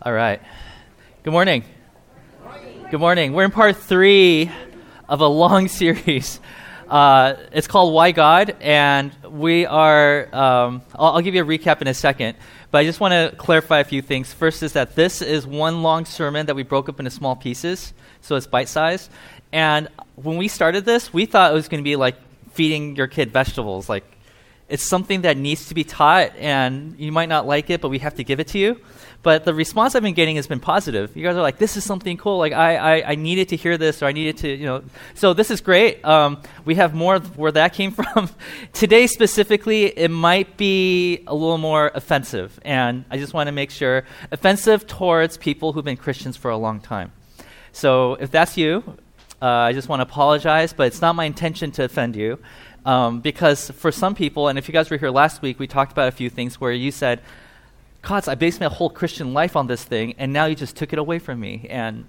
All right. Good morning. Good morning. We're in part three of a long series. Uh, it's called Why God, and we are. Um, I'll, I'll give you a recap in a second, but I just want to clarify a few things. First is that this is one long sermon that we broke up into small pieces, so it's bite sized. And when we started this, we thought it was going to be like feeding your kid vegetables. Like, it's something that needs to be taught, and you might not like it, but we have to give it to you. But the response I've been getting has been positive. You guys are like, this is something cool. Like, I, I, I needed to hear this, or I needed to, you know. So this is great. Um, we have more where that came from. Today, specifically, it might be a little more offensive. And I just want to make sure offensive towards people who've been Christians for a long time. So if that's you, uh, I just want to apologize, but it's not my intention to offend you. Um, because for some people, and if you guys were here last week, we talked about a few things where you said, Kotz, I based my whole Christian life on this thing, and now you just took it away from me. And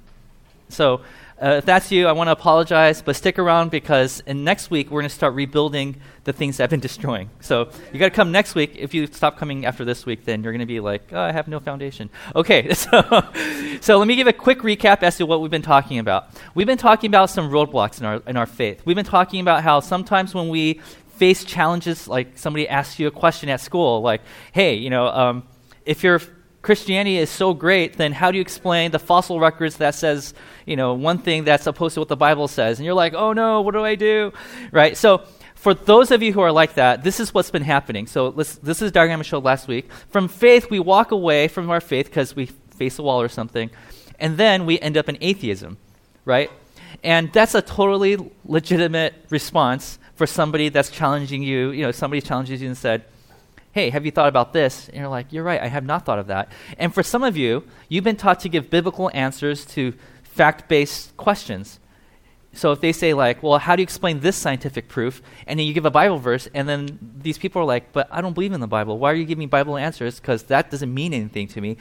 so, uh, if that's you, I want to apologize, but stick around because in next week we're going to start rebuilding the things I've been destroying. So you got to come next week. If you stop coming after this week, then you're going to be like, oh, I have no foundation. Okay, so so let me give a quick recap as to what we've been talking about. We've been talking about some roadblocks in our in our faith. We've been talking about how sometimes when we face challenges, like somebody asks you a question at school, like, hey, you know. Um, if your Christianity is so great, then how do you explain the fossil records that says, you know, one thing that's opposed to what the Bible says? And you're like, oh no, what do I do? Right? So, for those of you who are like that, this is what's been happening. So, this is diagram I showed last week. From faith, we walk away from our faith because we face a wall or something, and then we end up in atheism, right? And that's a totally legitimate response for somebody that's challenging you. You know, somebody challenges you and said, hey, have you thought about this? And you're like, you're right, I have not thought of that. And for some of you, you've been taught to give biblical answers to fact based questions. So if they say, like, well, how do you explain this scientific proof? And then you give a Bible verse, and then these people are like, but I don't believe in the Bible. Why are you giving Bible answers? Because that doesn't mean anything to me.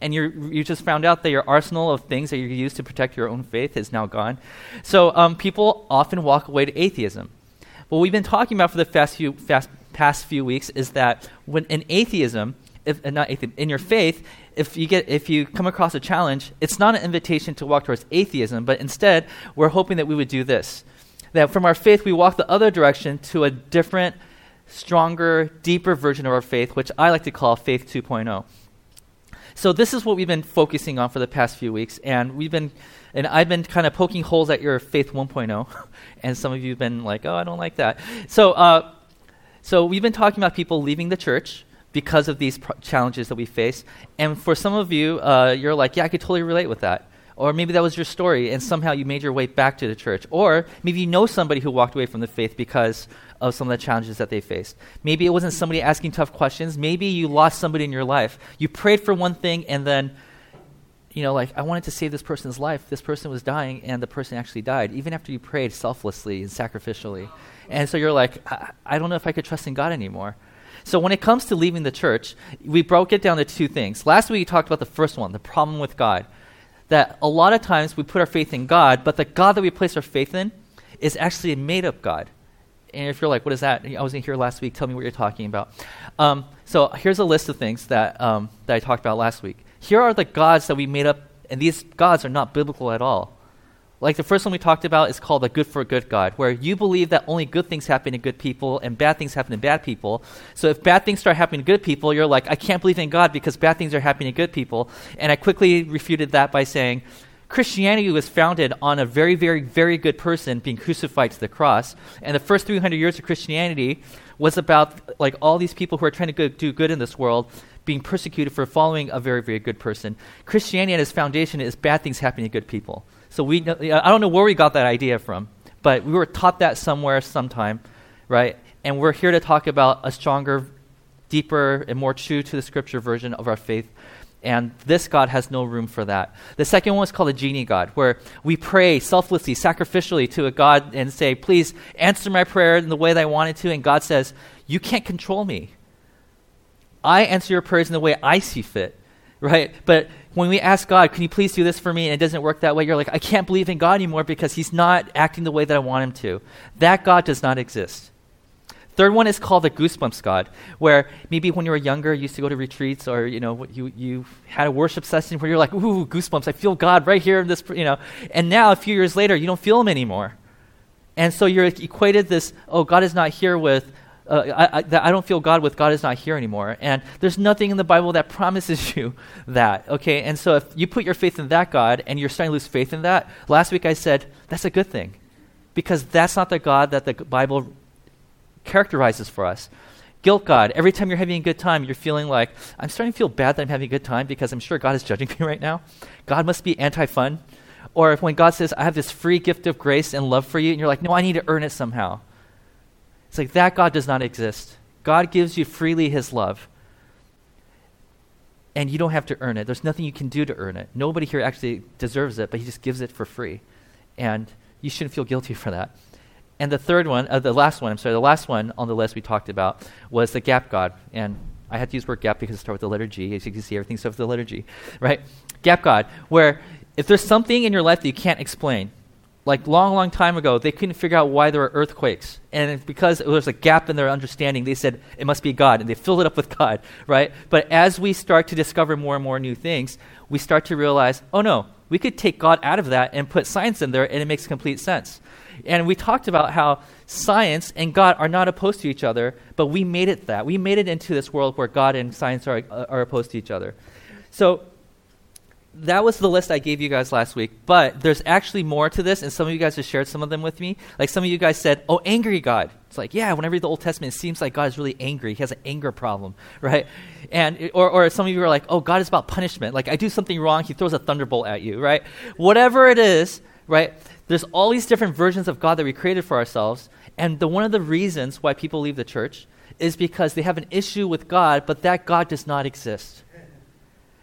And you you just found out that your arsenal of things that you use to protect your own faith is now gone. So um, people often walk away to atheism. What we've been talking about for the past few, fast, past few weeks is that when in atheism, if, uh, not atheism, in your faith, if you get if you come across a challenge, it's not an invitation to walk towards atheism, but instead we're hoping that we would do this. That from our faith we walk the other direction to a different, stronger, deeper version of our faith, which I like to call faith 2.0. So this is what we've been focusing on for the past few weeks, and we've been and I've been kind of poking holes at your faith 1.0, and some of you have been like, "Oh, I don't like that." So. Uh, so we've been talking about people leaving the church because of these challenges that we face. And for some of you, uh, you're like, yeah, I could totally relate with that. Or maybe that was your story, and somehow you made your way back to the church. Or maybe you know somebody who walked away from the faith because of some of the challenges that they faced. Maybe it wasn't somebody asking tough questions. Maybe you lost somebody in your life. You prayed for one thing, and then, you know, like, I wanted to save this person's life. This person was dying, and the person actually died, even after you prayed selflessly and sacrificially. And so you're like, I, I don't know if I could trust in God anymore. So when it comes to leaving the church, we broke it down to two things. Last week we talked about the first one, the problem with God. That a lot of times we put our faith in God, but the God that we place our faith in is actually a made up God. And if you're like, what is that? I wasn't here last week. Tell me what you're talking about. Um, so here's a list of things that, um, that I talked about last week. Here are the gods that we made up, and these gods are not biblical at all. Like the first one we talked about is called the good for good God, where you believe that only good things happen to good people and bad things happen to bad people. So if bad things start happening to good people, you're like, I can't believe in God because bad things are happening to good people. And I quickly refuted that by saying, Christianity was founded on a very, very, very good person being crucified to the cross. And the first 300 years of Christianity was about like all these people who are trying to go, do good in this world being persecuted for following a very, very good person. Christianity at its foundation is bad things happening to good people. So we, I don't know where we got that idea from, but we were taught that somewhere, sometime, right? And we're here to talk about a stronger, deeper, and more true to the scripture version of our faith. And this God has no room for that. The second one is called a genie God, where we pray selflessly, sacrificially to a God and say, Please answer my prayer in the way that I want it to. And God says, You can't control me. I answer your prayers in the way I see fit, right? But when we ask God, can you please do this for me, and it doesn't work that way, you're like, I can't believe in God anymore because he's not acting the way that I want him to. That God does not exist. Third one is called the goosebumps God, where maybe when you were younger, you used to go to retreats, or you know, you you had a worship session where you're like, "Ooh, goosebumps! I feel God right here in this," you know. And now, a few years later, you don't feel Him anymore, and so you're equated this. Oh, God is not here with. Uh, I, I, I don't feel God with God is not here anymore. And there's nothing in the Bible that promises you that. Okay, and so if you put your faith in that God and you're starting to lose faith in that, last week I said that's a good thing, because that's not the God that the Bible characterizes for us. Guilt God. Every time you're having a good time, you're feeling like, I'm starting to feel bad that I'm having a good time because I'm sure God is judging me right now. God must be anti fun. Or if when God says, I have this free gift of grace and love for you, and you're like, no, I need to earn it somehow. It's like that God does not exist. God gives you freely his love. And you don't have to earn it. There's nothing you can do to earn it. Nobody here actually deserves it, but he just gives it for free. And you shouldn't feel guilty for that. And the third one, uh, the last one, I'm sorry, the last one on the list we talked about was the gap God. And I had to use word gap because it starts with the letter G. As you can see, everything starts with the letter G, right? Gap God, where if there's something in your life that you can't explain, like long, long time ago, they couldn't figure out why there were earthquakes. And because there was a gap in their understanding, they said it must be God, and they filled it up with God, right? But as we start to discover more and more new things, we start to realize, oh no, we could take God out of that and put science in there, and it makes complete sense. And we talked about how science and God are not opposed to each other, but we made it that. We made it into this world where God and science are, uh, are opposed to each other. So that was the list I gave you guys last week, but there's actually more to this, and some of you guys have shared some of them with me. Like some of you guys said, oh, angry God. It's like, yeah, when I read the Old Testament, it seems like God is really angry. He has an anger problem, right? And, or, or some of you are like, oh, God is about punishment. Like I do something wrong, he throws a thunderbolt at you, right? Whatever it is, right? There's all these different versions of God that we created for ourselves. And the, one of the reasons why people leave the church is because they have an issue with God, but that God does not exist.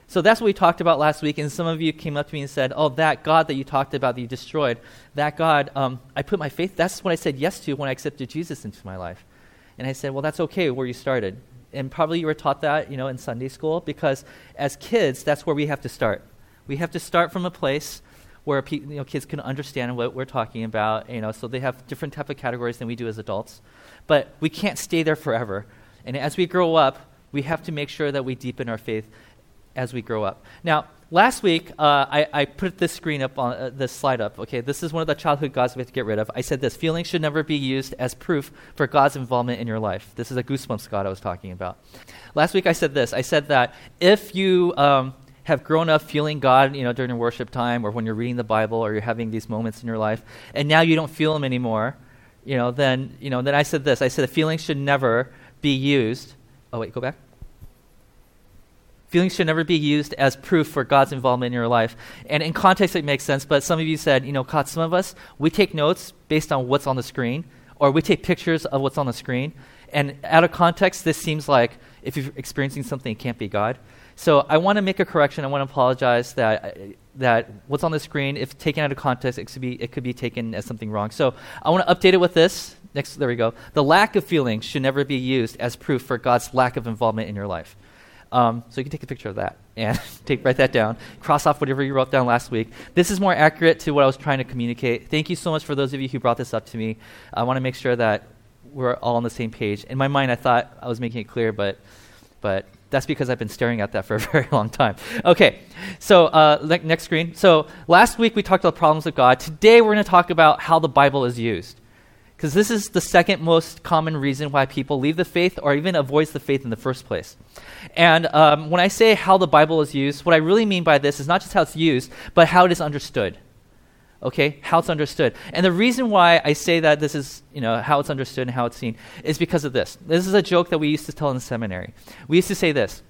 So that's what we talked about last week. And some of you came up to me and said, Oh, that God that you talked about that you destroyed, that God, um, I put my faith, that's what I said yes to when I accepted Jesus into my life. And I said, Well, that's okay where you started. And probably you were taught that, you know, in Sunday school because as kids, that's where we have to start. We have to start from a place where you know, kids can understand what we're talking about. You know, so they have different type of categories than we do as adults. But we can't stay there forever. And as we grow up, we have to make sure that we deepen our faith as we grow up. Now, last week, uh, I, I, put this screen up on uh, this slide up. Okay, this is one of the childhood gods we have to get rid of. I said this: feelings should never be used as proof for God's involvement in your life. This is a goosebumps God I was talking about. Last week, I said this: I said that if you um, have grown up feeling God, you know, during worship time or when you're reading the Bible or you're having these moments in your life, and now you don't feel Him anymore, you know, then, you know, then I said this. I said feelings should never be used. Oh, wait, go back. Feelings should never be used as proof for God's involvement in your life. And in context, it makes sense, but some of you said, you know, God, some of us, we take notes based on what's on the screen, or we take pictures of what's on the screen. And out of context, this seems like if you're experiencing something, it can't be God. So I want to make a correction. I want to apologize that that what's on the screen, if taken out of context, it could be it could be taken as something wrong. So I want to update it with this. Next, there we go. The lack of feelings should never be used as proof for God's lack of involvement in your life. Um, so you can take a picture of that and take write that down. Cross off whatever you wrote down last week. This is more accurate to what I was trying to communicate. Thank you so much for those of you who brought this up to me. I want to make sure that we're all on the same page. In my mind, I thought I was making it clear, but but that's because I've been staring at that for a very long time. Okay, so uh, le- next screen. So last week we talked about problems of God. Today we're going to talk about how the Bible is used. Because this is the second most common reason why people leave the faith or even avoids the faith in the first place. And um, when I say how the Bible is used, what I really mean by this is not just how it's used, but how it is understood. Okay? How it's understood. And the reason why i say that this is you know how it's understood and how it's seen is because of this. This is a joke that we used to tell in seminary. We used to say this.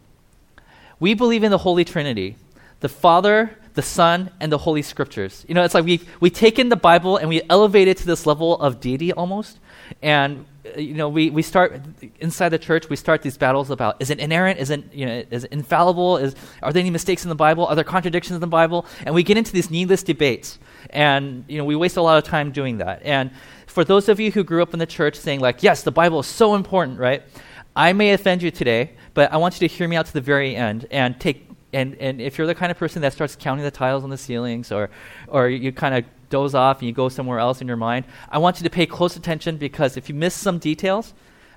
We believe in the holy trinity the father the son and the holy scriptures you know it's like we we take in the bible and we elevate it to this level of deity almost and uh, you know, we, we start inside the church. We start these battles about is it inerrant? Is it you know is it infallible? Is are there any mistakes in the Bible? Are there contradictions in the Bible? And we get into these needless debates, and you know we waste a lot of time doing that. And for those of you who grew up in the church saying like, yes, the Bible is so important, right? I may offend you today, but I want you to hear me out to the very end and take and, and if you're the kind of person that starts counting the tiles on the ceilings or, or you kind of doze off and you go somewhere else in your mind, I want you to pay close attention because if you miss some details,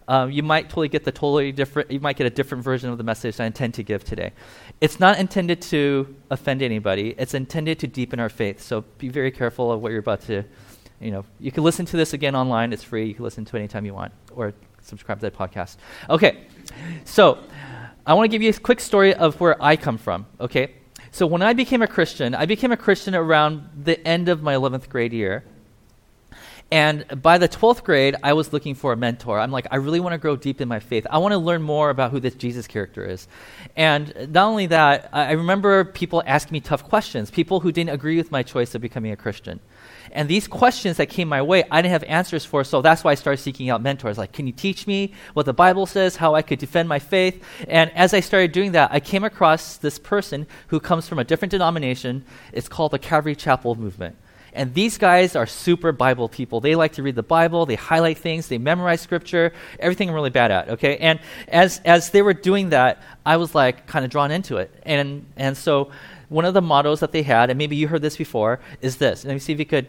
um, you might totally get the totally different, you might get a different version of the message I intend to give today. It's not intended to offend anybody, it's intended to deepen our faith. So be very careful of what you're about to, you know, you can listen to this again online, it's free, you can listen to it anytime you want, or subscribe to that podcast. Okay, so I want to give you a quick story of where I come from, okay? So when I became a Christian, I became a Christian around the end of my 11th grade year. And by the 12th grade, I was looking for a mentor. I'm like, I really want to grow deep in my faith. I want to learn more about who this Jesus character is. And not only that, I remember people asking me tough questions, people who didn't agree with my choice of becoming a Christian. And these questions that came my way, I didn't have answers for, so that's why I started seeking out mentors. Like, can you teach me what the Bible says, how I could defend my faith? And as I started doing that, I came across this person who comes from a different denomination. It's called the Calvary Chapel Movement. And these guys are super Bible people. They like to read the Bible, they highlight things, they memorize scripture, everything I'm really bad at, okay? And as as they were doing that, I was like kind of drawn into it. And and so one of the mottos that they had, and maybe you heard this before, is this. Let me see if you could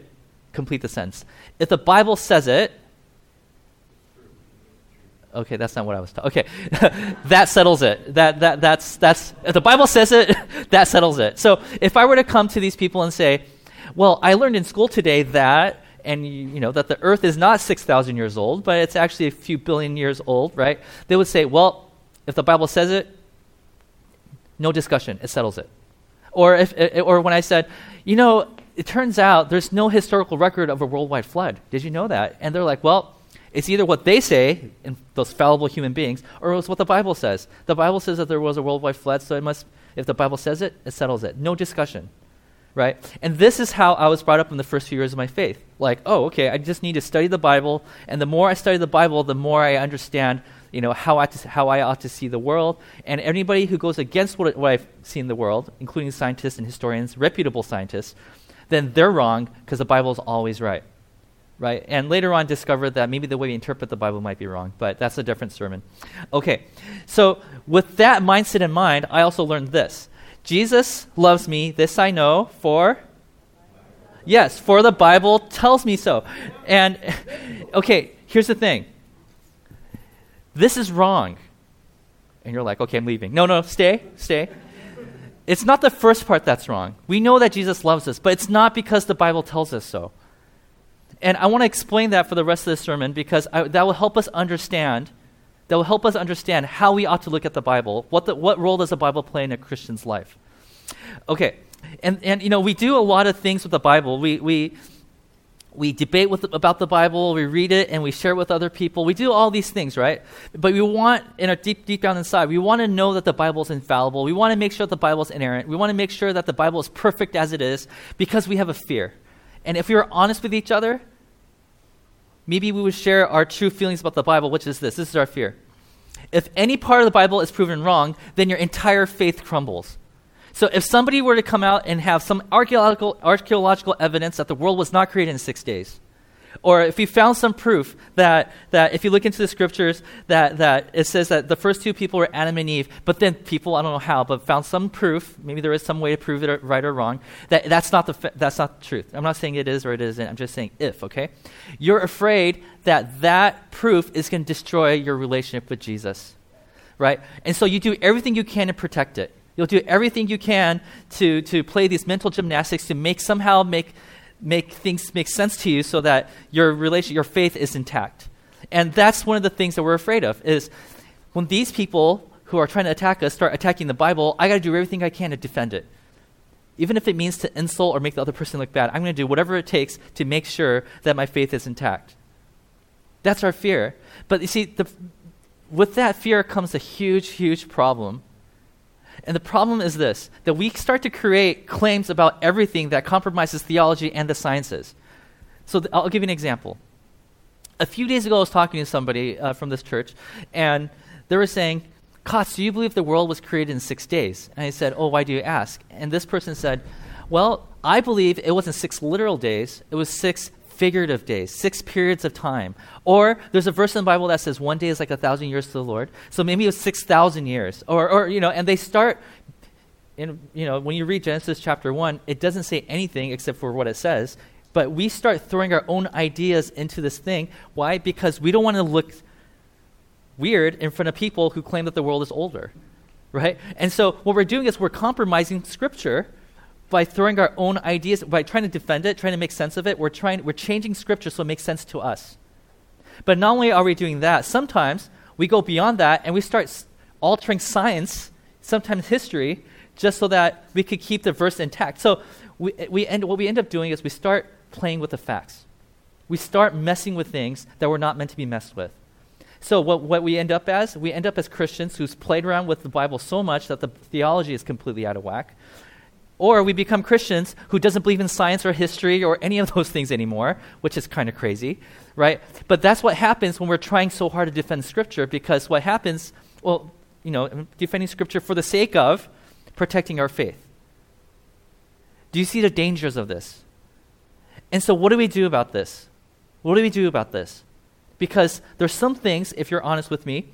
complete the sentence. If the Bible says it, Okay, that's not what I was talking. Okay, that settles it. That that that's that's if the Bible says it, that settles it. So if I were to come to these people and say, well, I learned in school today that, and you, know, that the earth is not 6,000 years old, but it's actually a few billion years old, right? They would say, well, if the Bible says it, no discussion, it settles it. Or, if, or when I said, you know, it turns out there's no historical record of a worldwide flood. Did you know that? And they're like, well, it's either what they say, in those fallible human beings, or it's what the Bible says. The Bible says that there was a worldwide flood, so it must, if the Bible says it, it settles it. No discussion right? And this is how I was brought up in the first few years of my faith. Like, oh, okay, I just need to study the Bible, and the more I study the Bible, the more I understand, you know, how I, to, how I ought to see the world. And anybody who goes against what, what I've seen in the world, including scientists and historians, reputable scientists, then they're wrong because the Bible is always right. Right? And later on discovered that maybe the way we interpret the Bible might be wrong, but that's a different sermon. Okay, so with that mindset in mind, I also learned this Jesus loves me, this I know, for Yes, for the Bible tells me so. And okay, here's the thing. This is wrong. And you're like, "Okay, I'm leaving." No, no, stay, stay. It's not the first part that's wrong. We know that Jesus loves us, but it's not because the Bible tells us so. And I want to explain that for the rest of the sermon because I, that will help us understand that will help us understand how we ought to look at the Bible. What, the, what role does the Bible play in a Christian's life? Okay, and, and you know, we do a lot of things with the Bible. We, we, we debate with, about the Bible, we read it, and we share it with other people. We do all these things, right? But we want, in our deep, deep down inside, we want to know that the Bible is infallible. We want to make sure that the Bible is inerrant. We want to make sure that the Bible is perfect as it is because we have a fear. And if we were honest with each other, maybe we would share our true feelings about the Bible, which is this this is our fear. If any part of the Bible is proven wrong, then your entire faith crumbles. So if somebody were to come out and have some archaeological, archaeological evidence that the world was not created in six days, or if you found some proof that, that if you look into the scriptures, that, that it says that the first two people were Adam and Eve, but then people, I don't know how, but found some proof, maybe there is some way to prove it right or wrong, that that's not the, that's not the truth. I'm not saying it is or it isn't, I'm just saying if, okay? You're afraid that that proof is going to destroy your relationship with Jesus, right? And so you do everything you can to protect it. You'll do everything you can to, to play these mental gymnastics to make somehow make make things make sense to you so that your relation, your faith is intact. And that's one of the things that we're afraid of is when these people who are trying to attack us start attacking the Bible, I got to do everything I can to defend it. Even if it means to insult or make the other person look bad, I'm going to do whatever it takes to make sure that my faith is intact. That's our fear. But you see, the, with that fear comes a huge, huge problem and the problem is this that we start to create claims about everything that compromises theology and the sciences. So th- I'll give you an example. A few days ago, I was talking to somebody uh, from this church, and they were saying, Kotz, do you believe the world was created in six days? And I said, Oh, why do you ask? And this person said, Well, I believe it wasn't six literal days, it was six figurative days, six periods of time. Or there's a verse in the Bible that says one day is like a thousand years to the Lord. So maybe it was 6,000 years. Or, or, you know, and they start, in, you know, when you read Genesis chapter 1, it doesn't say anything except for what it says. But we start throwing our own ideas into this thing. Why? Because we don't want to look weird in front of people who claim that the world is older, right? And so what we're doing is we're compromising Scripture by throwing our own ideas, by trying to defend it, trying to make sense of it. We're trying, we're changing Scripture so it makes sense to us. But not only are we doing that, sometimes we go beyond that and we start altering science, sometimes history, just so that we could keep the verse intact. So we, we end, what we end up doing is we start playing with the facts. We start messing with things that were not meant to be messed with. So what, what we end up as, we end up as Christians who's played around with the Bible so much that the theology is completely out of whack. Or we become Christians who doesn't believe in science or history or any of those things anymore, which is kind of crazy, right? But that's what happens when we're trying so hard to defend Scripture because what happens, well, you know, defending Scripture for the sake of protecting our faith. Do you see the dangers of this? And so, what do we do about this? What do we do about this? Because there's some things, if you're honest with me,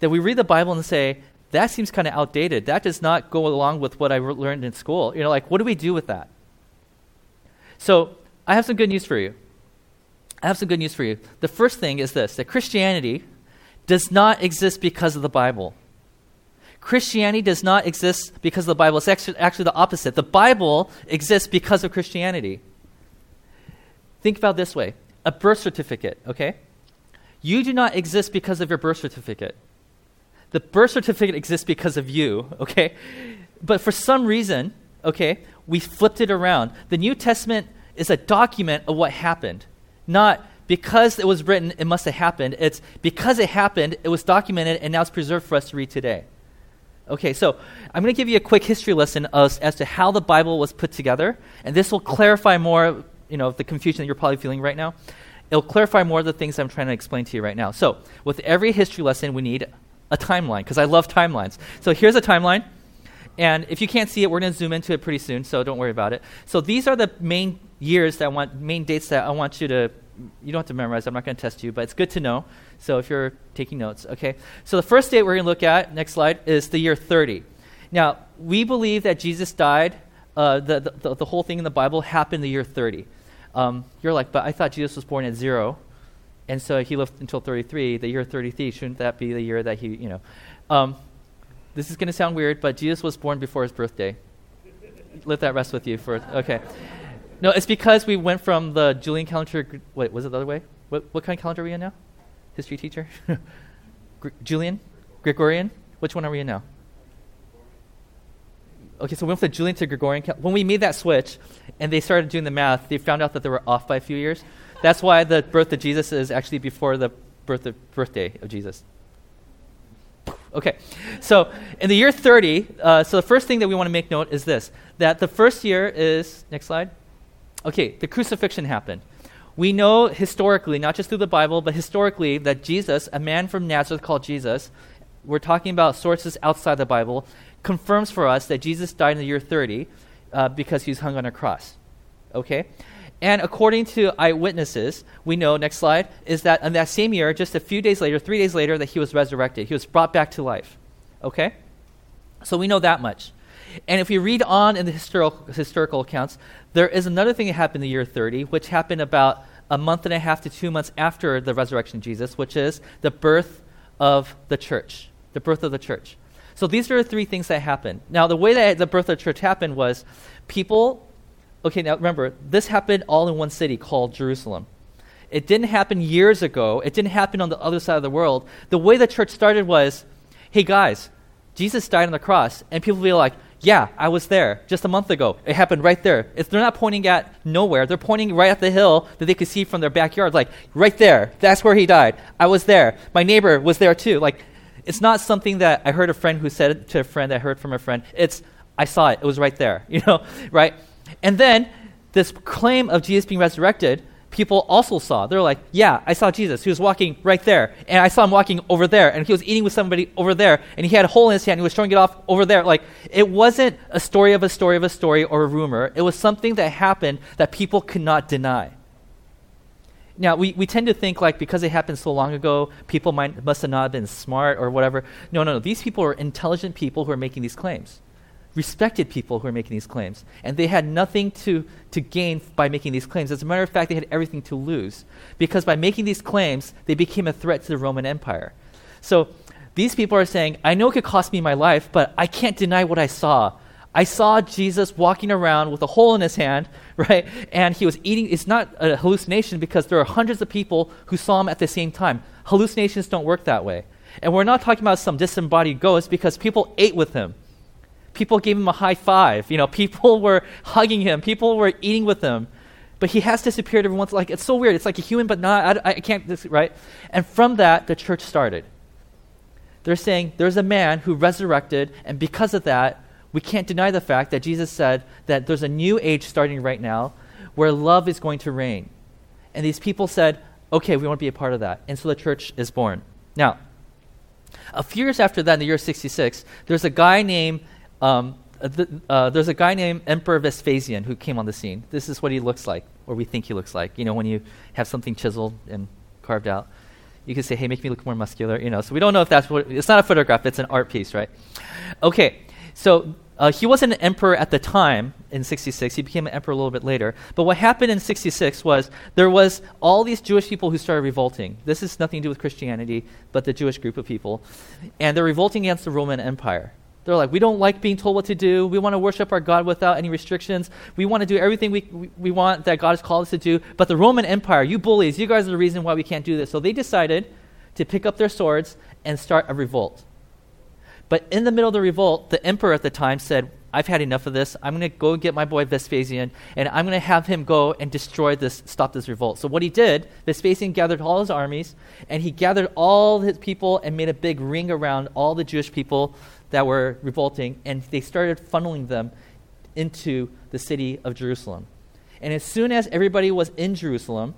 that we read the Bible and say, that seems kind of outdated. That does not go along with what I re- learned in school. You know, like, what do we do with that? So, I have some good news for you. I have some good news for you. The first thing is this that Christianity does not exist because of the Bible. Christianity does not exist because of the Bible. It's actually, actually the opposite. The Bible exists because of Christianity. Think about this way a birth certificate, okay? You do not exist because of your birth certificate. The birth certificate exists because of you, okay? But for some reason, okay, we flipped it around. The New Testament is a document of what happened, not because it was written, it must have happened. It's because it happened, it was documented, and now it's preserved for us to read today. Okay, so I'm going to give you a quick history lesson as, as to how the Bible was put together, and this will clarify more, you know, the confusion that you're probably feeling right now. It'll clarify more of the things I'm trying to explain to you right now. So, with every history lesson, we need a timeline because I love timelines. So, here's a timeline, and if you can't see it, we're going to zoom into it pretty soon, so don't worry about it. So, these are the main years that I want, main dates that I want you to. You don't have to memorize. I'm not going to test you, but it's good to know. So if you're taking notes, okay. So the first date we're going to look at, next slide, is the year 30. Now, we believe that Jesus died, uh, the, the, the, whole thing in the Bible happened the year 30. Um, you're like, but I thought Jesus was born at zero, and so he lived until 33. The year 33, shouldn't that be the year that he, you know? Um, this is going to sound weird, but Jesus was born before his birthday. Let that rest with you for, okay. No, it's because we went from the Julian calendar. Wait, was it the other way? What, what kind of calendar are we in now? History teacher? Gr- Julian? Gregorian? Which one are we in now? Okay, so we went from Julian to Gregorian. Cal- when we made that switch and they started doing the math, they found out that they were off by a few years. That's why the birth of Jesus is actually before the birth of, birthday of Jesus. Okay, so in the year 30, uh, so the first thing that we want to make note is this that the first year is, next slide. Okay, the crucifixion happened. We know historically, not just through the Bible, but historically, that Jesus, a man from Nazareth called Jesus, we're talking about sources outside the Bible, confirms for us that Jesus died in the year 30 uh, because he was hung on a cross. Okay? And according to eyewitnesses, we know, next slide, is that in that same year, just a few days later, three days later, that he was resurrected. He was brought back to life. Okay? So we know that much. And if we read on in the historical, historical accounts, there is another thing that happened in the year 30, which happened about a month and a half to two months after the resurrection of Jesus, which is the birth of the church. The birth of the church. So these are the three things that happened. Now, the way that the birth of the church happened was people, okay, now remember, this happened all in one city called Jerusalem. It didn't happen years ago, it didn't happen on the other side of the world. The way the church started was hey, guys, Jesus died on the cross, and people be like, yeah, I was there just a month ago. It happened right there. It's, they're not pointing at nowhere. They're pointing right at the hill that they could see from their backyard. Like, right there. That's where he died. I was there. My neighbor was there too. Like, it's not something that I heard a friend who said it to a friend I heard from a friend. It's, I saw it. It was right there. You know, right? And then this claim of Jesus being resurrected people also saw. They're like, yeah, I saw Jesus. He was walking right there. And I saw him walking over there. And he was eating with somebody over there. And he had a hole in his hand. And he was showing it off over there. Like, it wasn't a story of a story of a story or a rumor. It was something that happened that people could not deny. Now, we, we tend to think like because it happened so long ago, people might, must have not been smart or whatever. No, no, no. These people are intelligent people who are making these claims respected people who are making these claims. And they had nothing to, to gain by making these claims. As a matter of fact, they had everything to lose. Because by making these claims, they became a threat to the Roman Empire. So these people are saying, I know it could cost me my life, but I can't deny what I saw. I saw Jesus walking around with a hole in his hand, right? And he was eating. It's not a hallucination because there are hundreds of people who saw him at the same time. Hallucinations don't work that way. And we're not talking about some disembodied ghost because people ate with him. People gave him a high five. You know, people were hugging him. People were eating with him. But he has disappeared every once. Like it's so weird. It's like a human, but not. I, I can't. Right? And from that, the church started. They're saying there's a man who resurrected, and because of that, we can't deny the fact that Jesus said that there's a new age starting right now where love is going to reign. And these people said, okay, we want to be a part of that. And so the church is born. Now, a few years after that, in the year 66, there's a guy named um, uh, uh, there's a guy named Emperor Vespasian who came on the scene. This is what he looks like, or we think he looks like. You know, when you have something chiseled and carved out, you can say, "Hey, make me look more muscular." You know, so we don't know if that's what. It's not a photograph; it's an art piece, right? Okay, so uh, he wasn't an emperor at the time in 66. He became an emperor a little bit later. But what happened in 66 was there was all these Jewish people who started revolting. This is nothing to do with Christianity, but the Jewish group of people. And they're revolting against the Roman Empire. They're like, we don't like being told what to do. We want to worship our God without any restrictions. We want to do everything we, we, want that God has called us to do. But the Roman Empire, you bullies, you guys are the reason why we can't do this. So they decided to pick up their swords and start a revolt. But in the middle of the revolt, the emperor at the time said, I've had enough of this. I'm going to go get my boy Vespasian, and I'm going to have him go and destroy this, stop this revolt. So what he did, Vespasian gathered all his armies, and he gathered all his people and made a big ring around all the Jewish people that were revolting, and they started funneling them into the city of Jerusalem. And as soon as everybody was in Jerusalem,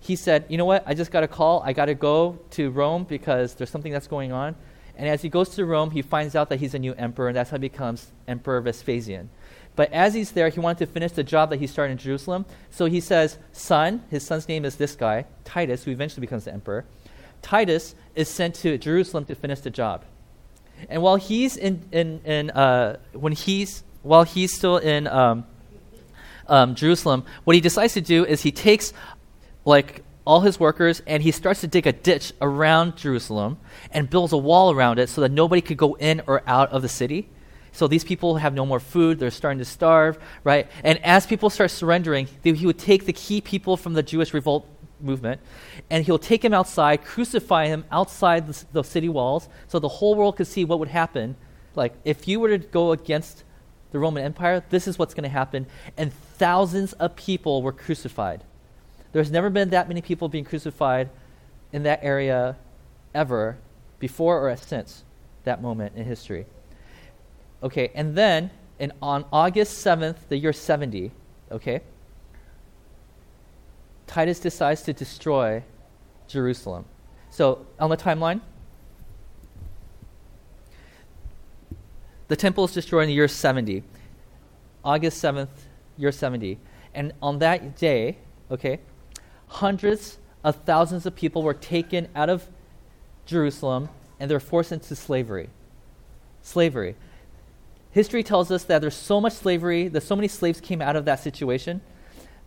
he said, You know what? I just got a call. I got to go to Rome because there's something that's going on. And as he goes to Rome, he finds out that he's a new emperor, and that's how he becomes Emperor Vespasian. But as he's there, he wanted to finish the job that he started in Jerusalem. So he says, Son, his son's name is this guy, Titus, who eventually becomes the emperor. Titus is sent to Jerusalem to finish the job. And while he's in, in, in uh, when he's, while he's still in um, um, Jerusalem, what he decides to do is he takes like all his workers and he starts to dig a ditch around Jerusalem and builds a wall around it so that nobody could go in or out of the city. So these people have no more food, they're starting to starve, right? And as people start surrendering, he would take the key people from the Jewish revolt movement and he'll take him outside, crucify him outside the, the city walls so the whole world could see what would happen. Like, if you were to go against the Roman Empire, this is what's going to happen. And thousands of people were crucified. There's never been that many people being crucified in that area ever before or since that moment in history. Okay, and then in, on August 7th, the year 70, okay, Titus decides to destroy Jerusalem. So, on the timeline, the temple is destroyed in the year 70. August 7th, year 70. And on that day, okay, hundreds of thousands of people were taken out of Jerusalem and they're forced into slavery. Slavery. History tells us that there's so much slavery, that so many slaves came out of that situation,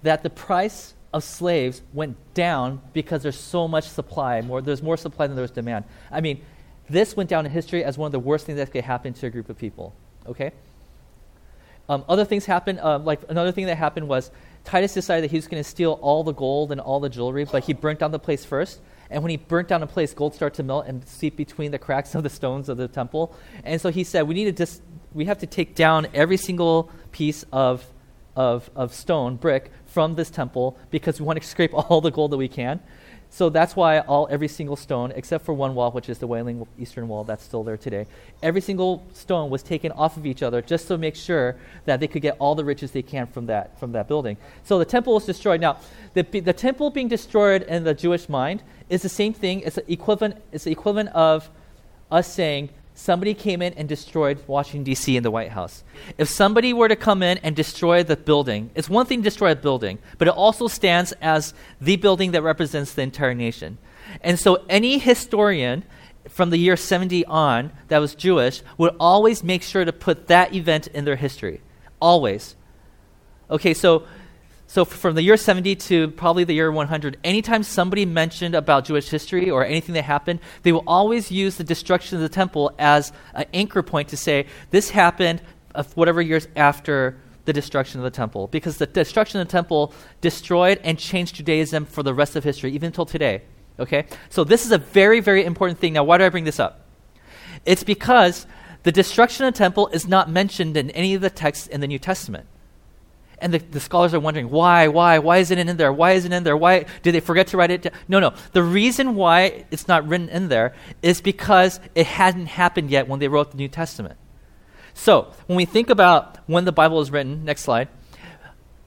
that the price of slaves went down because there's so much supply. More, there's more supply than there's demand. I mean, this went down in history as one of the worst things that could happen to a group of people. Okay? Um, other things happened, uh, like another thing that happened was Titus decided that he was going to steal all the gold and all the jewelry, but he burnt down the place first. And when he burnt down the place, gold started to melt and seep between the cracks of the stones of the temple. And so he said, we need to just, we have to take down every single piece of, of, of stone, brick, from this temple because we want to scrape all the gold that we can. So that's why all every single stone, except for one wall, which is the Wailing Eastern Wall, that's still there today. Every single stone was taken off of each other just to make sure that they could get all the riches they can from that from that building. So the temple was destroyed. Now, the the temple being destroyed in the Jewish mind is the same thing. It's equivalent. It's the equivalent of us saying somebody came in and destroyed Washington, D.C. and the White House. If somebody were to come in and destroy the building, it's one thing to destroy a building, but it also stands as the building that represents the entire nation. And so any historian from the year 70 on that was Jewish would always make sure to put that event in their history. Always. Okay, so So from the year 70 to probably the year 100, anytime somebody mentioned about Jewish history or anything that happened, they will always use the destruction of the temple as an anchor point to say this happened whatever years after the destruction of the temple, because the destruction of the temple destroyed and changed Judaism for the rest of history, even until today. Okay, so this is a very, very important thing. Now, why do I bring this up? It's because the destruction of the temple is not mentioned in any of the texts in the New Testament. And the, the, scholars are wondering why, why, why isn't it in there? Why isn't it in there? Why did they forget to write it? Down? No, no. The reason why it's not written in there is because it hadn't happened yet when they wrote the New Testament. So when we think about when the Bible was written, next slide,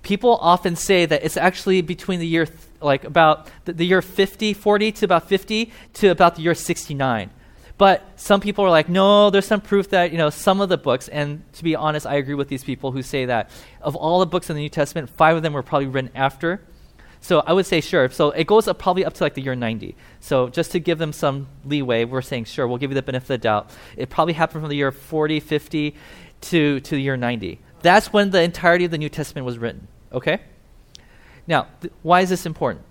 people often say that it's actually between the year, th- like about the, the year 50, 40 to about 50 to about the year 69. But some people are like, no, there's some proof that, you know, some of the books, and to be honest, I agree with these people who say that of all the books in the New Testament, five of them were probably written after. So I would say sure. So it goes up probably up to like the year 90. So just to give them some leeway, we're saying sure, we'll give you the benefit of the doubt. It probably happened from the year 40, 50 to, to the year 90. That's when the entirety of the New Testament was written. Okay? Now, th- why is this important?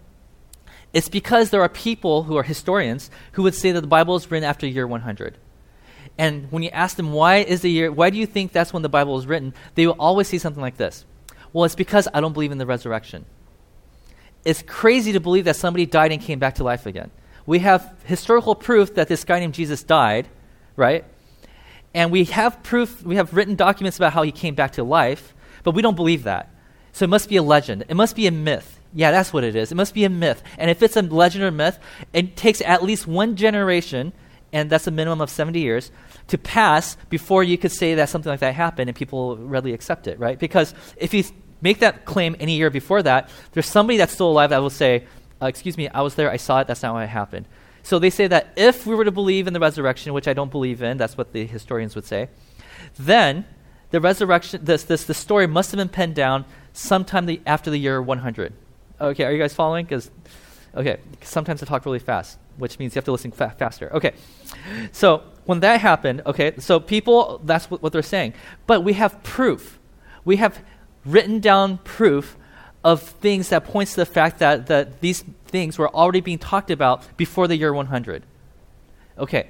It's because there are people who are historians who would say that the Bible is written after year 100. And when you ask them why is the year, why do you think that's when the Bible was written, they will always say something like this. Well, it's because I don't believe in the resurrection. It's crazy to believe that somebody died and came back to life again. We have historical proof that this guy named Jesus died, right? And we have proof, we have written documents about how he came back to life, but we don't believe that. So it must be a legend. It must be a myth. Yeah, that's what it is. It must be a myth. And if it's a legend or myth, it takes at least one generation, and that's a minimum of 70 years, to pass before you could say that something like that happened and people readily accept it, right? Because if you make that claim any year before that, there's somebody that's still alive that will say, uh, Excuse me, I was there, I saw it, that's not what happened. So they say that if we were to believe in the resurrection, which I don't believe in, that's what the historians would say, then the resurrection, this, this, the story must have been penned down sometime the, after the year 100. Okay, are you guys following? Because okay, sometimes I talk really fast, which means you have to listen fa- faster. Okay, so when that happened, okay, so people, that's what, what they're saying. But we have proof. We have written down proof of things that points to the fact that, that these things were already being talked about before the year 100. Okay,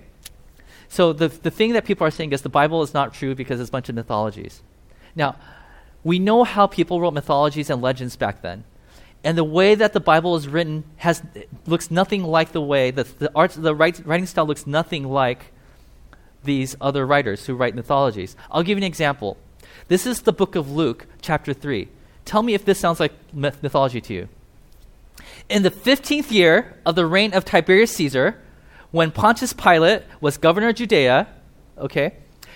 so the, the thing that people are saying is the Bible is not true because it's a bunch of mythologies. Now, we know how people wrote mythologies and legends back then and the way that the Bible is written has looks nothing like the way that the art, the writing style looks nothing like these other writers who write mythologies. I'll give you an example. This is the book of Luke, chapter three. Tell me if this sounds like myth- mythology to you. In the fifteenth year of the reign of Tiberius Caesar, when Pontius Pilate was governor of Judea, okay,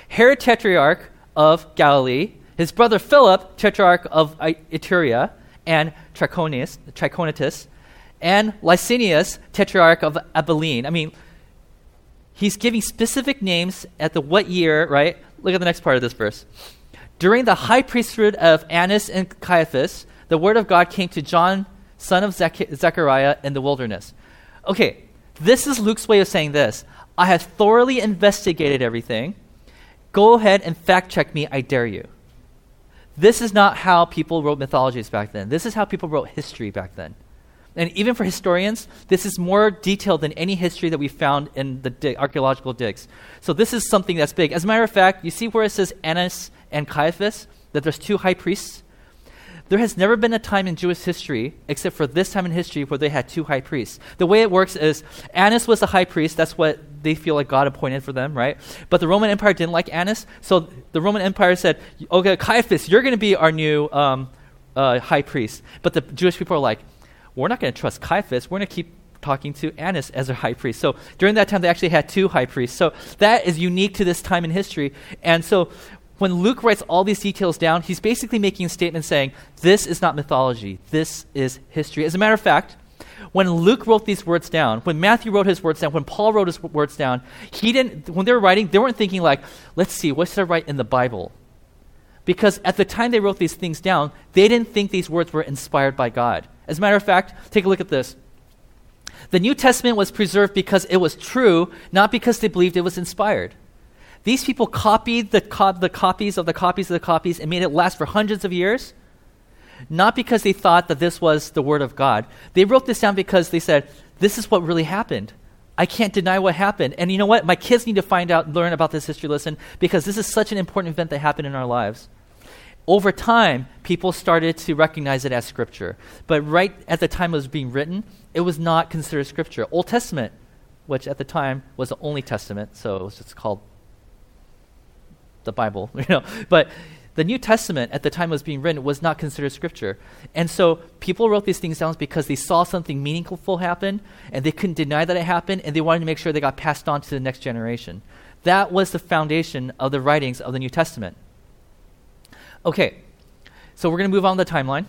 Herod tetrarch of Galilee, his brother Philip, tetrarch of Iturea and Trachonitis, and Lysanias, tetrarch of Abilene. I mean, he's giving specific names at the what year, right? Look at the next part of this verse. During the high priesthood of Annas and Caiaphas, the word of God came to John, son of Zech- Zechariah, in the wilderness. Okay, this is Luke's way of saying this. I have thoroughly investigated everything. Go ahead and fact check me, I dare you. This is not how people wrote mythologies back then. This is how people wrote history back then. And even for historians, this is more detailed than any history that we found in the dig- archaeological digs. So this is something that's big. As a matter of fact, you see where it says Annas and Caiaphas, that there's two high priests? There has never been a time in Jewish history, except for this time in history, where they had two high priests. The way it works is Annas was the high priest. That's what they feel like God appointed for them, right? But the Roman Empire didn't like Annas. So the Roman Empire said, okay, Caiaphas, you're going to be our new um, uh, high priest. But the Jewish people are like, we're not going to trust Caiaphas. We're going to keep talking to Annas as a high priest. So during that time, they actually had two high priests. So that is unique to this time in history. And so when Luke writes all these details down, he's basically making a statement saying, This is not mythology, this is history. As a matter of fact, when Luke wrote these words down, when Matthew wrote his words down, when Paul wrote his words down, he didn't, when they were writing, they weren't thinking like, let's see, what should I write in the Bible? Because at the time they wrote these things down, they didn't think these words were inspired by God. As a matter of fact, take a look at this. The New Testament was preserved because it was true, not because they believed it was inspired. These people copied the, co- the copies of the copies of the copies and made it last for hundreds of years. Not because they thought that this was the Word of God. They wrote this down because they said, this is what really happened. I can't deny what happened. And you know what? My kids need to find out, learn about this history lesson because this is such an important event that happened in our lives. Over time, people started to recognize it as scripture. But right at the time it was being written, it was not considered scripture. Old Testament, which at the time was the only testament, so it was just called the Bible, you know. But the New Testament at the time it was being written was not considered scripture. And so people wrote these things down because they saw something meaningful happen and they couldn't deny that it happened and they wanted to make sure they got passed on to the next generation. That was the foundation of the writings of the New Testament. Okay, so we're going to move on the timeline.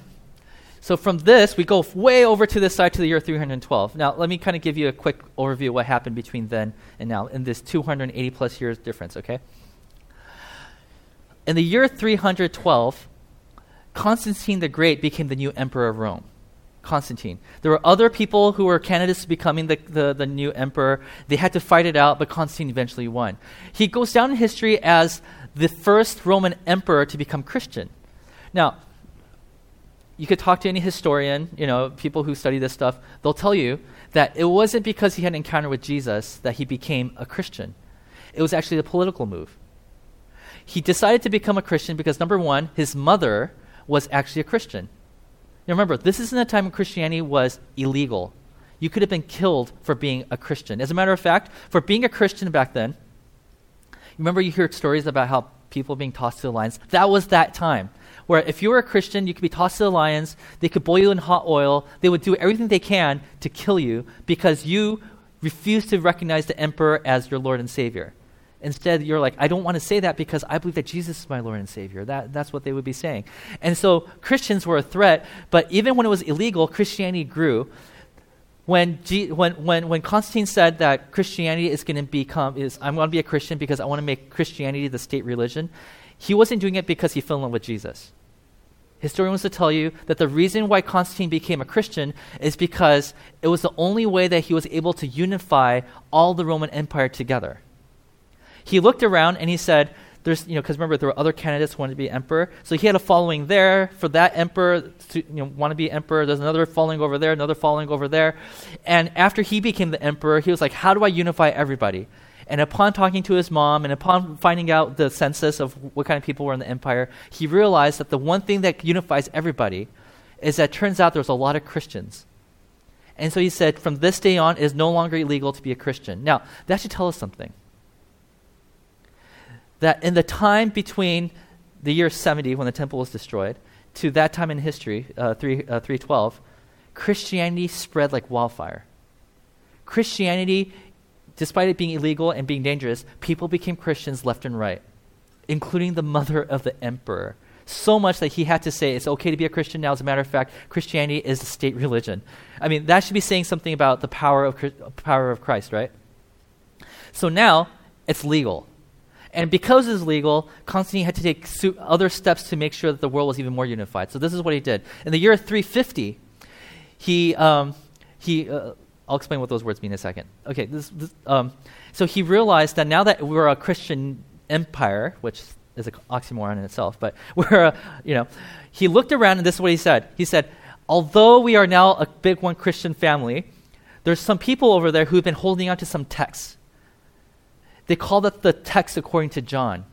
So from this, we go way over to this side to the year 312. Now, let me kind of give you a quick overview of what happened between then and now in this 280 plus years difference, okay? In the year 312, Constantine the Great became the new emperor of Rome. Constantine. There were other people who were candidates to becoming the, the, the, new emperor. They had to fight it out, but Constantine eventually won. He goes down in history as the first Roman emperor to become Christian. Now, you could talk to any historian, you know, people who study this stuff, they'll tell you that it wasn't because he had an encounter with Jesus that he became a Christian. It was actually a political move. He decided to become a Christian because, number one, his mother was actually a Christian. Now remember, this isn't a time when Christianity was illegal. You could have been killed for being a Christian. As a matter of fact, for being a Christian back then, remember you hear stories about how people being tossed to the lions? That was that time where if you were a Christian, you could be tossed to the lions, they could boil you in hot oil, they would do everything they can to kill you because you refused to recognize the emperor as your Lord and Savior. Instead, you're like, I don't want to say that because I believe that Jesus is my Lord and Savior. That, that's what they would be saying. And so Christians were a threat, but even when it was illegal, Christianity grew. When, G, when, when, when Constantine said that Christianity is going to become, is, I'm going to be a Christian because I want to make Christianity the state religion, he wasn't doing it because he fell in love with Jesus. Historians will tell you that the reason why Constantine became a Christian is because it was the only way that he was able to unify all the Roman Empire together. He looked around and he said, there's, you know, because remember there were other candidates who wanted to be emperor. So he had a following there for that emperor to, you know, want to be emperor. There's another following over there, another following over there. And after he became the emperor, he was like, how do I unify everybody? And upon talking to his mom and upon finding out the census of what kind of people were in the empire, he realized that the one thing that unifies everybody is that turns out there's a lot of Christians. And so he said, from this day on, it is no longer illegal to be a Christian. Now, that should tell us something that in the time between the year 70, when the temple was destroyed, to that time in history, uh, 3, uh, 312, Christianity spread like wildfire. Christianity, despite it being illegal and being dangerous, people became Christians left and right, including the mother of the emperor. So much that he had to say it's okay to be a Christian now. As a matter of fact, Christianity is the state religion. I mean, that should be saying something about the power of, power of Christ, right? So now it's legal. And because it's legal, Constantine had to take su- other steps to make sure that the world was even more unified. So this is what he did. In the year 350, he, um, he uh, I'll explain what those words mean in a second. Okay, this, this, um, so he realized that now that we're a Christian empire, which is an oxymoron in itself, but we're, a, you know, he looked around and this is what he said. He said, although we are now a big one Christian family, there's some people over there who've been holding on to some texts they call that the text according to John.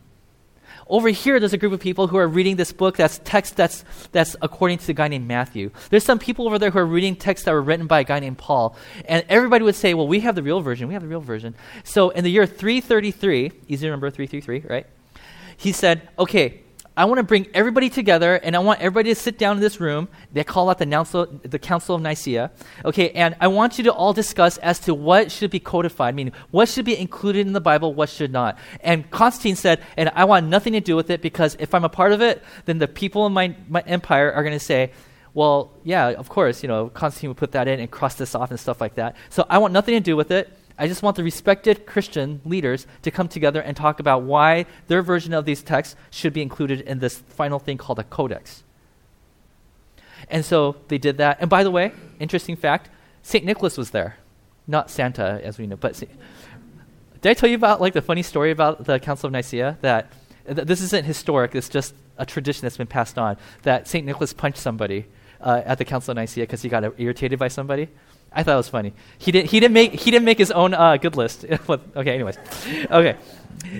Over here, there's a group of people who are reading this book that's text that's, that's according to a guy named Matthew. There's some people over there who are reading texts that were written by a guy named Paul. And everybody would say, well, we have the real version. We have the real version. So in the year 333, easy to remember 333, right? He said, okay, I want to bring everybody together and I want everybody to sit down in this room. They call out the Council, the Council of Nicaea. Okay, and I want you to all discuss as to what should be codified, meaning what should be included in the Bible, what should not. And Constantine said, and I want nothing to do with it because if I'm a part of it, then the people in my, my empire are going to say, well, yeah, of course, you know, Constantine would put that in and cross this off and stuff like that. So I want nothing to do with it. I just want the respected Christian leaders to come together and talk about why their version of these texts should be included in this final thing called a codex. And so they did that. And by the way, interesting fact St. Nicholas was there. Not Santa, as we know, but did I tell you about like the funny story about the Council of Nicaea that th- this isn't historic, it's just a tradition that's been passed on that St. Nicholas punched somebody uh, at the Council of Nicaea because he got irritated by somebody. I thought it was funny. He didn't. He didn't make. He didn't make his own uh, good list. okay. Anyways, okay.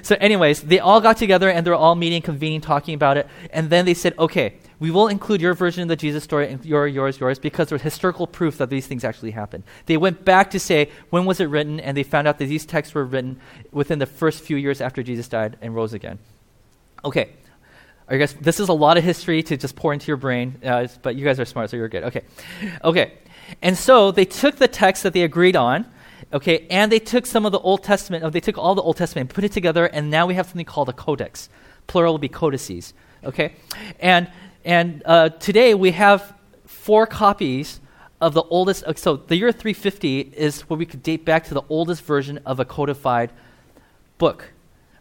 So, anyways, they all got together and they're all meeting, convening, talking about it, and then they said, "Okay, we will include your version of the Jesus story and your, yours, yours, because there's historical proof that these things actually happened." They went back to say when was it written, and they found out that these texts were written within the first few years after Jesus died and rose again. Okay. I guess this is a lot of history to just pour into your brain, uh, but you guys are smart, so you're good. Okay. Okay. And so they took the text that they agreed on, okay, and they took some of the Old Testament, they took all the Old Testament and put it together, and now we have something called a codex. Plural will be codices, okay? And, and uh, today we have four copies of the oldest, uh, so the year 350 is where we could date back to the oldest version of a codified book,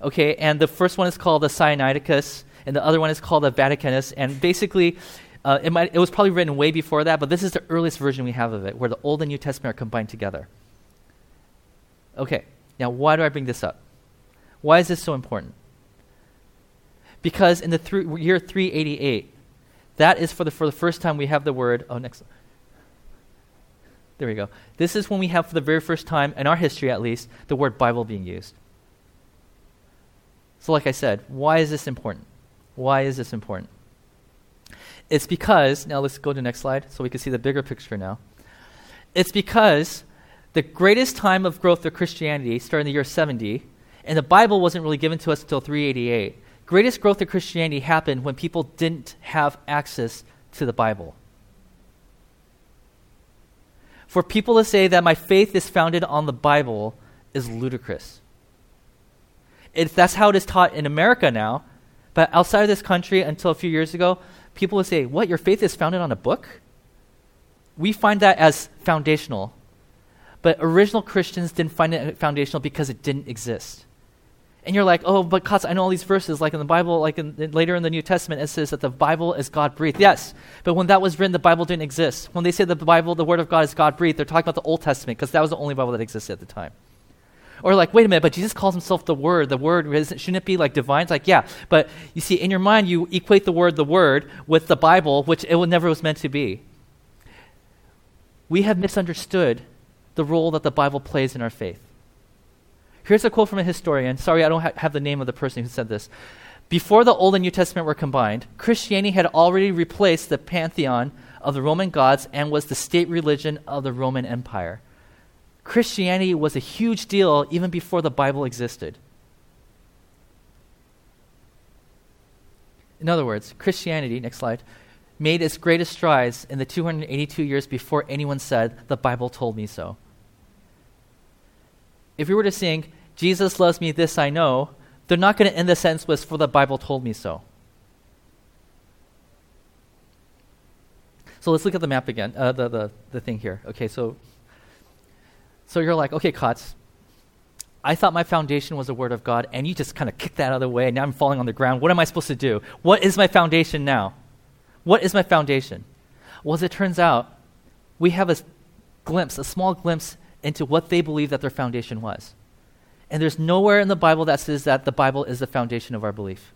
okay? And the first one is called the Sinaiticus, and the other one is called the Vaticanus, and basically, uh, it, might, it was probably written way before that, but this is the earliest version we have of it, where the Old and New Testament are combined together. Okay, now why do I bring this up? Why is this so important? Because in the th- year 388, that is for the, for the first time we have the word. Oh, next. There we go. This is when we have, for the very first time, in our history at least, the word Bible being used. So, like I said, why is this important? Why is this important? It's because, now let's go to the next slide so we can see the bigger picture now. It's because the greatest time of growth of Christianity started in the year 70, and the Bible wasn't really given to us until 388. Greatest growth of Christianity happened when people didn't have access to the Bible. For people to say that my faith is founded on the Bible is ludicrous. If that's how it is taught in America now, but outside of this country until a few years ago, people would say, What, your faith is founded on a book? We find that as foundational. But original Christians didn't find it foundational because it didn't exist. And you're like, oh, but Katz, I know all these verses. Like in the Bible, like in, in, later in the New Testament, it says that the Bible is God breathed. Yes, but when that was written, the Bible didn't exist. When they say that the Bible, the Word of God is God breathed, they're talking about the Old Testament because that was the only Bible that existed at the time. Or like, wait a minute, but Jesus calls himself the Word. The Word, shouldn't it be like divine? It's like, yeah. But you see, in your mind, you equate the word, the Word, with the Bible, which it never was meant to be. We have misunderstood the role that the Bible plays in our faith. Here's a quote from a historian. Sorry, I don't ha- have the name of the person who said this. Before the Old and New Testament were combined, Christianity had already replaced the pantheon of the Roman gods and was the state religion of the Roman Empire. Christianity was a huge deal even before the Bible existed. In other words, Christianity, next slide, made its greatest strides in the 282 years before anyone said, The Bible told me so. If we were to sing, Jesus loves me, this I know, they're not going to end the sentence with, For the Bible told me so. So let's look at the map again, uh, the, the, the thing here. Okay, so so you're like, okay, Katz, I thought my foundation was the Word of God, and you just kind of kicked that out of the way, and now I'm falling on the ground. What am I supposed to do? What is my foundation now? What is my foundation? Well, as it turns out, we have a glimpse, a small glimpse into what they believe that their foundation was. And there's nowhere in the Bible that says that the Bible is the foundation of our belief.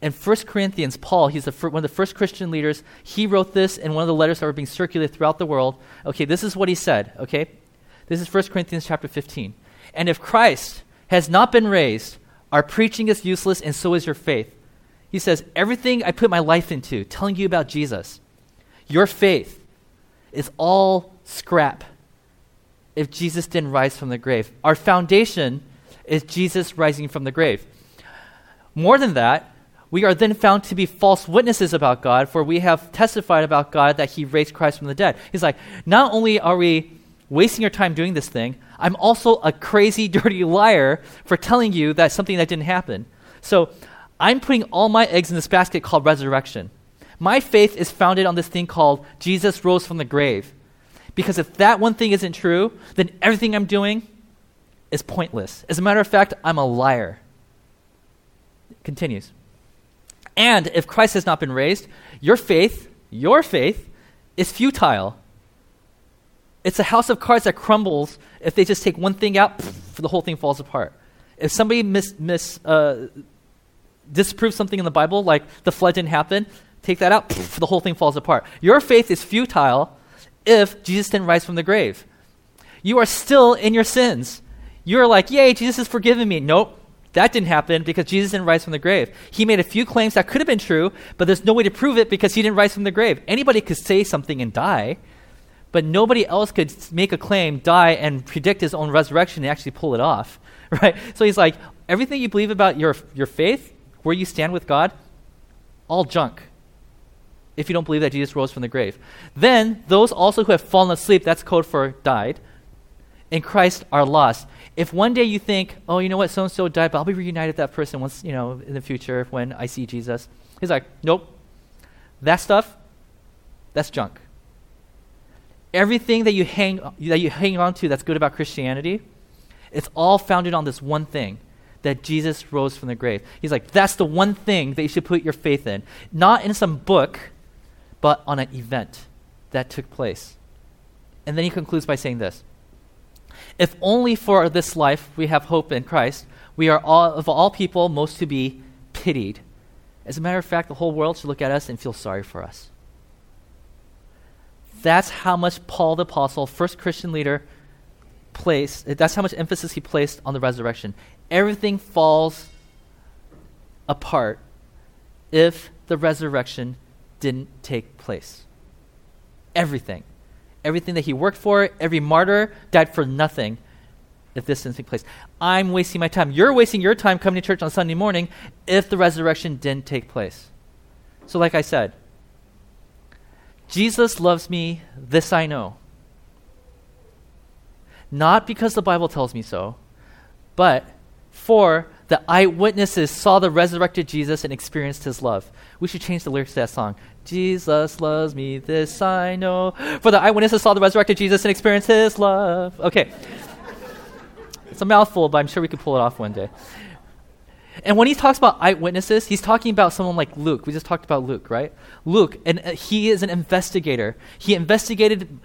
In 1 Corinthians, Paul, he's fir- one of the first Christian leaders, he wrote this in one of the letters that were being circulated throughout the world. Okay, this is what he said, okay? This is 1 Corinthians chapter 15. And if Christ has not been raised, our preaching is useless, and so is your faith. He says, Everything I put my life into, telling you about Jesus, your faith is all scrap if Jesus didn't rise from the grave. Our foundation is Jesus rising from the grave. More than that, we are then found to be false witnesses about God, for we have testified about God that He raised Christ from the dead. He's like, not only are we wasting your time doing this thing. I'm also a crazy, dirty liar for telling you that something that didn't happen. So I'm putting all my eggs in this basket called resurrection. My faith is founded on this thing called Jesus rose from the grave. Because if that one thing isn't true, then everything I'm doing is pointless. As a matter of fact, I'm a liar. Continues. And if Christ has not been raised, your faith, your faith, is futile. It's a house of cards that crumbles if they just take one thing out, pff, the whole thing falls apart. If somebody mis, mis uh, disprove something in the Bible, like the flood didn't happen, take that out, poof, the whole thing falls apart. Your faith is futile if Jesus didn't rise from the grave. You are still in your sins. You're like, yay, Jesus has forgiven me. Nope, that didn't happen because Jesus didn't rise from the grave. He made a few claims that could have been true, but there's no way to prove it because he didn't rise from the grave. Anybody could say something and die, but nobody else could make a claim, die, and predict his own resurrection and actually pull it off. Right? So he's like, everything you believe about your, your faith, where you stand with God, all junk if you don't believe that Jesus rose from the grave. Then, those also who have fallen asleep, that's code for died, in Christ are lost. If one day you think, oh, you know what, so and so died, but I'll be reunited with that person once, you know, in the future when I see Jesus. He's like, nope. That stuff, that's junk. Everything that you hang that you hang on to that's good about Christianity, it's all founded on this one thing that Jesus rose from the grave. He's like, that's the one thing that you should put your faith in. Not in some book, but on an event that took place. And then he concludes by saying this If only for this life we have hope in Christ, we are all, of all people most to be pitied. As a matter of fact, the whole world should look at us and feel sorry for us. That's how much Paul the Apostle, first Christian leader, placed, that's how much emphasis he placed on the resurrection. Everything falls apart if the resurrection didn't take place. Everything. Everything that he worked for, every martyr died for nothing if this didn't take place. I'm wasting my time. You're wasting your time coming to church on Sunday morning if the resurrection didn't take place. So, like I said, Jesus loves me, this I know. Not because the Bible tells me so, but for the eyewitnesses saw the resurrected Jesus and experienced his love. We should change the lyrics to that song. Jesus loves me, this I know. For the eyewitnesses saw the resurrected Jesus and experienced his love. Okay. it's a mouthful, but I'm sure we could pull it off one day. And when he talks about eyewitnesses, he's talking about someone like Luke. We just talked about Luke, right? Luke, and uh, he is an investigator. He investigated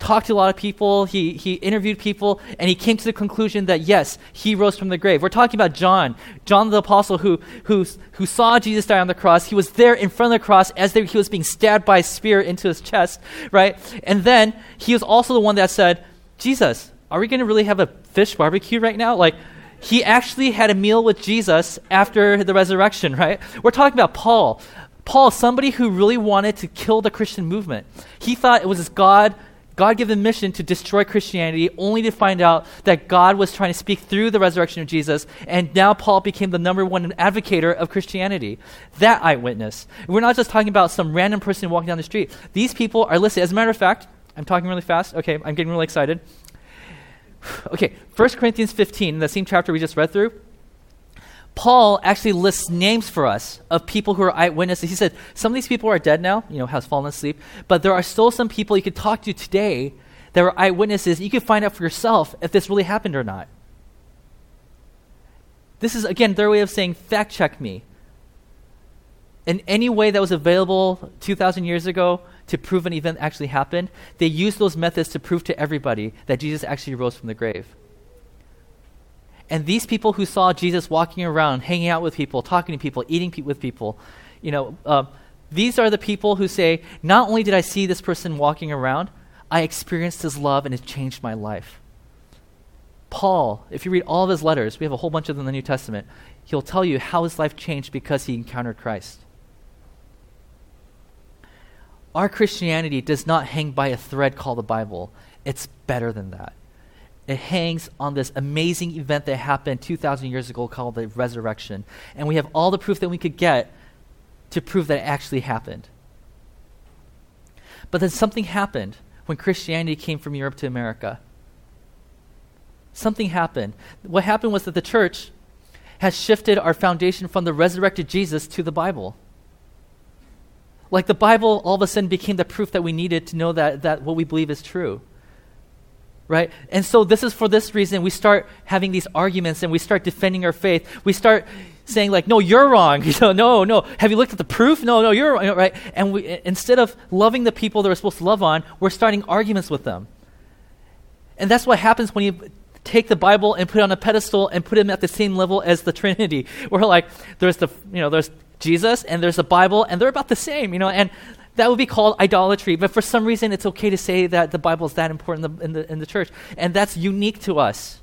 talked to a lot of people, he, he interviewed people, and he came to the conclusion that yes, he rose from the grave. We're talking about John, John the Apostle, who, who, who saw Jesus die on the cross. He was there in front of the cross as they, he was being stabbed by a spear into his chest, right? And then he was also the one that said, Jesus, are we going to really have a fish barbecue right now? Like, he actually had a meal with Jesus after the resurrection, right? We're talking about Paul. Paul, somebody who really wanted to kill the Christian movement. He thought it was his God God given mission to destroy Christianity, only to find out that God was trying to speak through the resurrection of Jesus, and now Paul became the number one advocator of Christianity. That eyewitness. We're not just talking about some random person walking down the street. These people are listed. As a matter of fact, I'm talking really fast. Okay, I'm getting really excited. Okay, 1 Corinthians 15, the same chapter we just read through. Paul actually lists names for us of people who are eyewitnesses. He said, Some of these people are dead now, you know, has fallen asleep, but there are still some people you could talk to today that were eyewitnesses. You could find out for yourself if this really happened or not. This is, again, their way of saying, fact check me. In any way that was available 2,000 years ago to prove an event actually happened, they used those methods to prove to everybody that Jesus actually rose from the grave. And these people who saw Jesus walking around, hanging out with people, talking to people, eating pe- with people, you know, uh, these are the people who say, not only did I see this person walking around, I experienced his love and it changed my life. Paul, if you read all of his letters, we have a whole bunch of them in the New Testament, he'll tell you how his life changed because he encountered Christ. Our Christianity does not hang by a thread called the Bible. It's better than that it hangs on this amazing event that happened 2,000 years ago called the resurrection. And we have all the proof that we could get to prove that it actually happened. But then something happened when Christianity came from Europe to America. Something happened. What happened was that the church has shifted our foundation from the resurrected Jesus to the Bible. Like the Bible all of a sudden became the proof that we needed to know that, that what we believe is true right? And so this is for this reason we start having these arguments and we start defending our faith. We start saying like, "No, you're wrong." You know, no, no. Have you looked at the proof? No, no, you're wrong, right. And we, instead of loving the people that we're supposed to love on, we're starting arguments with them. And that's what happens when you take the Bible and put it on a pedestal and put him at the same level as the Trinity. We're like, there's the, you know, there's Jesus and there's the Bible and they're about the same, you know, and that would be called idolatry. But for some reason, it's okay to say that the Bible is that important in the, in the, church. And that's unique to us.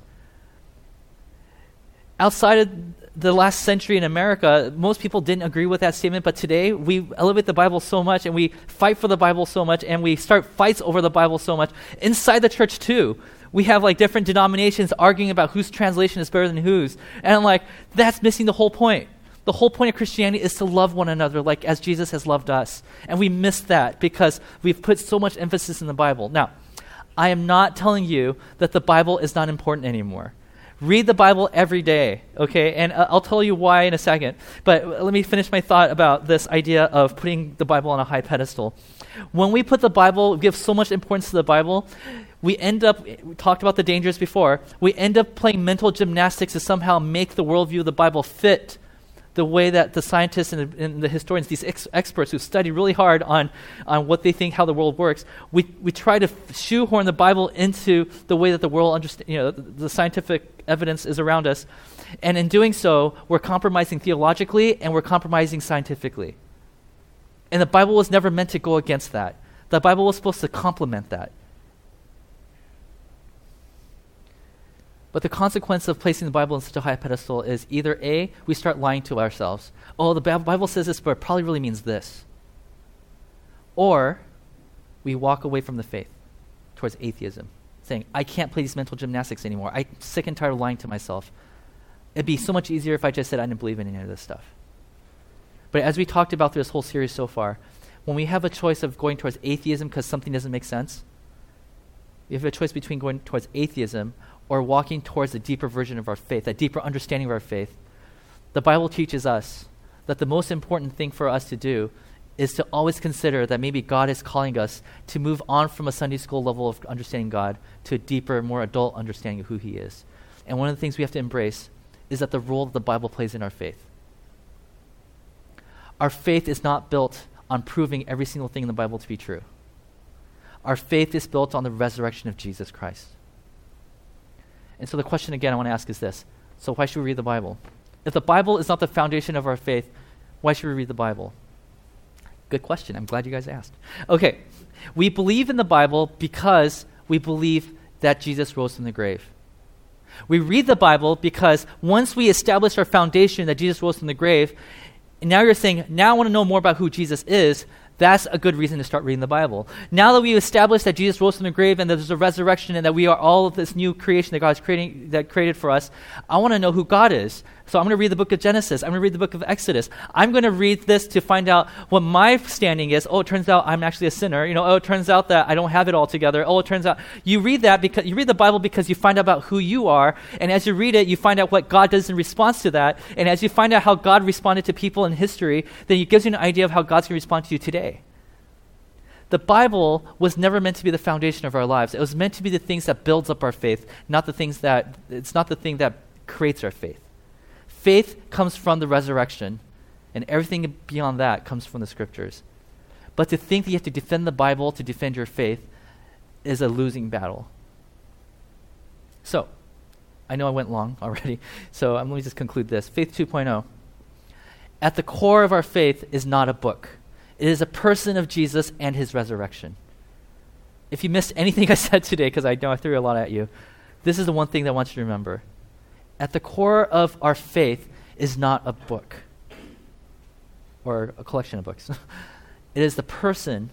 Outside of the last century in America, most people didn't agree with that statement, but today we elevate the Bible so much and we fight for the Bible so much and we start fights over the Bible so much. Inside the church, too, we have like different denominations arguing about whose translation is better than whose. And I'm like, that's missing the whole point. The whole point of Christianity is to love one another like as Jesus has loved us. And we miss that because we've put so much emphasis in the Bible. Now, I am not telling you that the Bible is not important anymore. Read the Bible every day, okay? And uh, I'll tell you why in a second. But let me finish my thought about this idea of putting the Bible on a high pedestal. When we put the Bible, give so much importance to the Bible, we end up, we talked about the dangers before, we end up playing mental gymnastics to somehow make the worldview of the Bible fit the way that the scientists and the, and the historians, these ex- experts who study really hard on, on what they think how the world works, we, we try to shoehorn the Bible into the way that the world understands, you know, the, the scientific evidence is around us. And in doing so, we're compromising theologically and we're compromising scientifically. And the Bible was never meant to go against that. The Bible was supposed to complement that. But the consequence of placing the Bible on such a high pedestal is either A, we start lying to ourselves. Oh, the Bible says this, but it probably really means this. Or we walk away from the faith towards atheism, saying, I can't play these mental gymnastics anymore. I'm sick and tired of lying to myself. It'd be so much easier if I just said I didn't believe in any of this stuff. But as we talked about through this whole series so far, when we have a choice of going towards atheism because something doesn't make sense, we have a choice between going towards atheism or walking towards a deeper version of our faith, a deeper understanding of our faith, the Bible teaches us that the most important thing for us to do is to always consider that maybe God is calling us to move on from a Sunday school level of understanding God to a deeper, more adult understanding of who He is. And one of the things we have to embrace is that the role that the Bible plays in our faith. Our faith is not built on proving every single thing in the Bible to be true. Our faith is built on the resurrection of Jesus Christ. And so the question again I want to ask is this So, why should we read the Bible? If the Bible is not the foundation of our faith, why should we read the Bible? Good question. I'm glad you guys asked. Okay, we believe in the Bible because we believe that Jesus rose from the grave. We read the Bible because once we establish our foundation that Jesus rose from the grave, and now you're saying, now I want to know more about who Jesus is, that's a good reason to start reading the Bible. Now that we've established that Jesus rose from the grave and that there's a resurrection and that we are all of this new creation that God's creating that created for us, I want to know who God is. So I'm going to read the book of Genesis. I'm going to read the book of Exodus. I'm going to read this to find out what my standing is. Oh, it turns out I'm actually a sinner. You know, oh, it turns out that I don't have it all together. Oh, it turns out you read that because you read the Bible because you find out about who you are, and as you read it, you find out what God does in response to that. And as you find out how God responded to people in history, then it gives you an idea of how God's going to respond to you today. The Bible was never meant to be the foundation of our lives. It was meant to be the things that builds up our faith, not the things that it's not the thing that creates our faith. Faith comes from the resurrection, and everything beyond that comes from the scriptures. But to think that you have to defend the Bible to defend your faith is a losing battle. So, I know I went long already, so um, let me just conclude this. Faith 2.0. At the core of our faith is not a book, it is a person of Jesus and his resurrection. If you missed anything I said today, because I know I threw a lot at you, this is the one thing that I want you to remember at the core of our faith is not a book or a collection of books. it is the person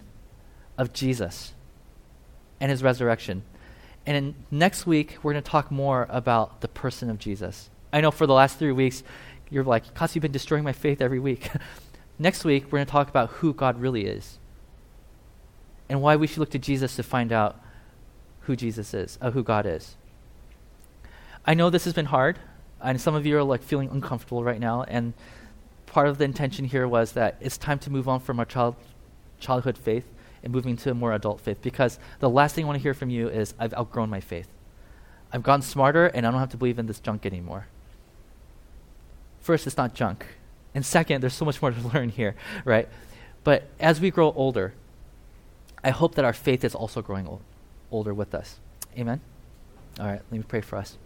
of Jesus and his resurrection. And in, next week, we're going to talk more about the person of Jesus. I know for the last three weeks, you're like, Kaz, you've been destroying my faith every week. next week, we're going to talk about who God really is and why we should look to Jesus to find out who Jesus is, uh, who God is. I know this has been hard, and some of you are like feeling uncomfortable right now. And part of the intention here was that it's time to move on from our child, childhood faith and moving to a more adult faith. Because the last thing I want to hear from you is, I've outgrown my faith. I've gotten smarter, and I don't have to believe in this junk anymore. First, it's not junk. And second, there's so much more to learn here, right? But as we grow older, I hope that our faith is also growing old, older with us. Amen? All right, let me pray for us.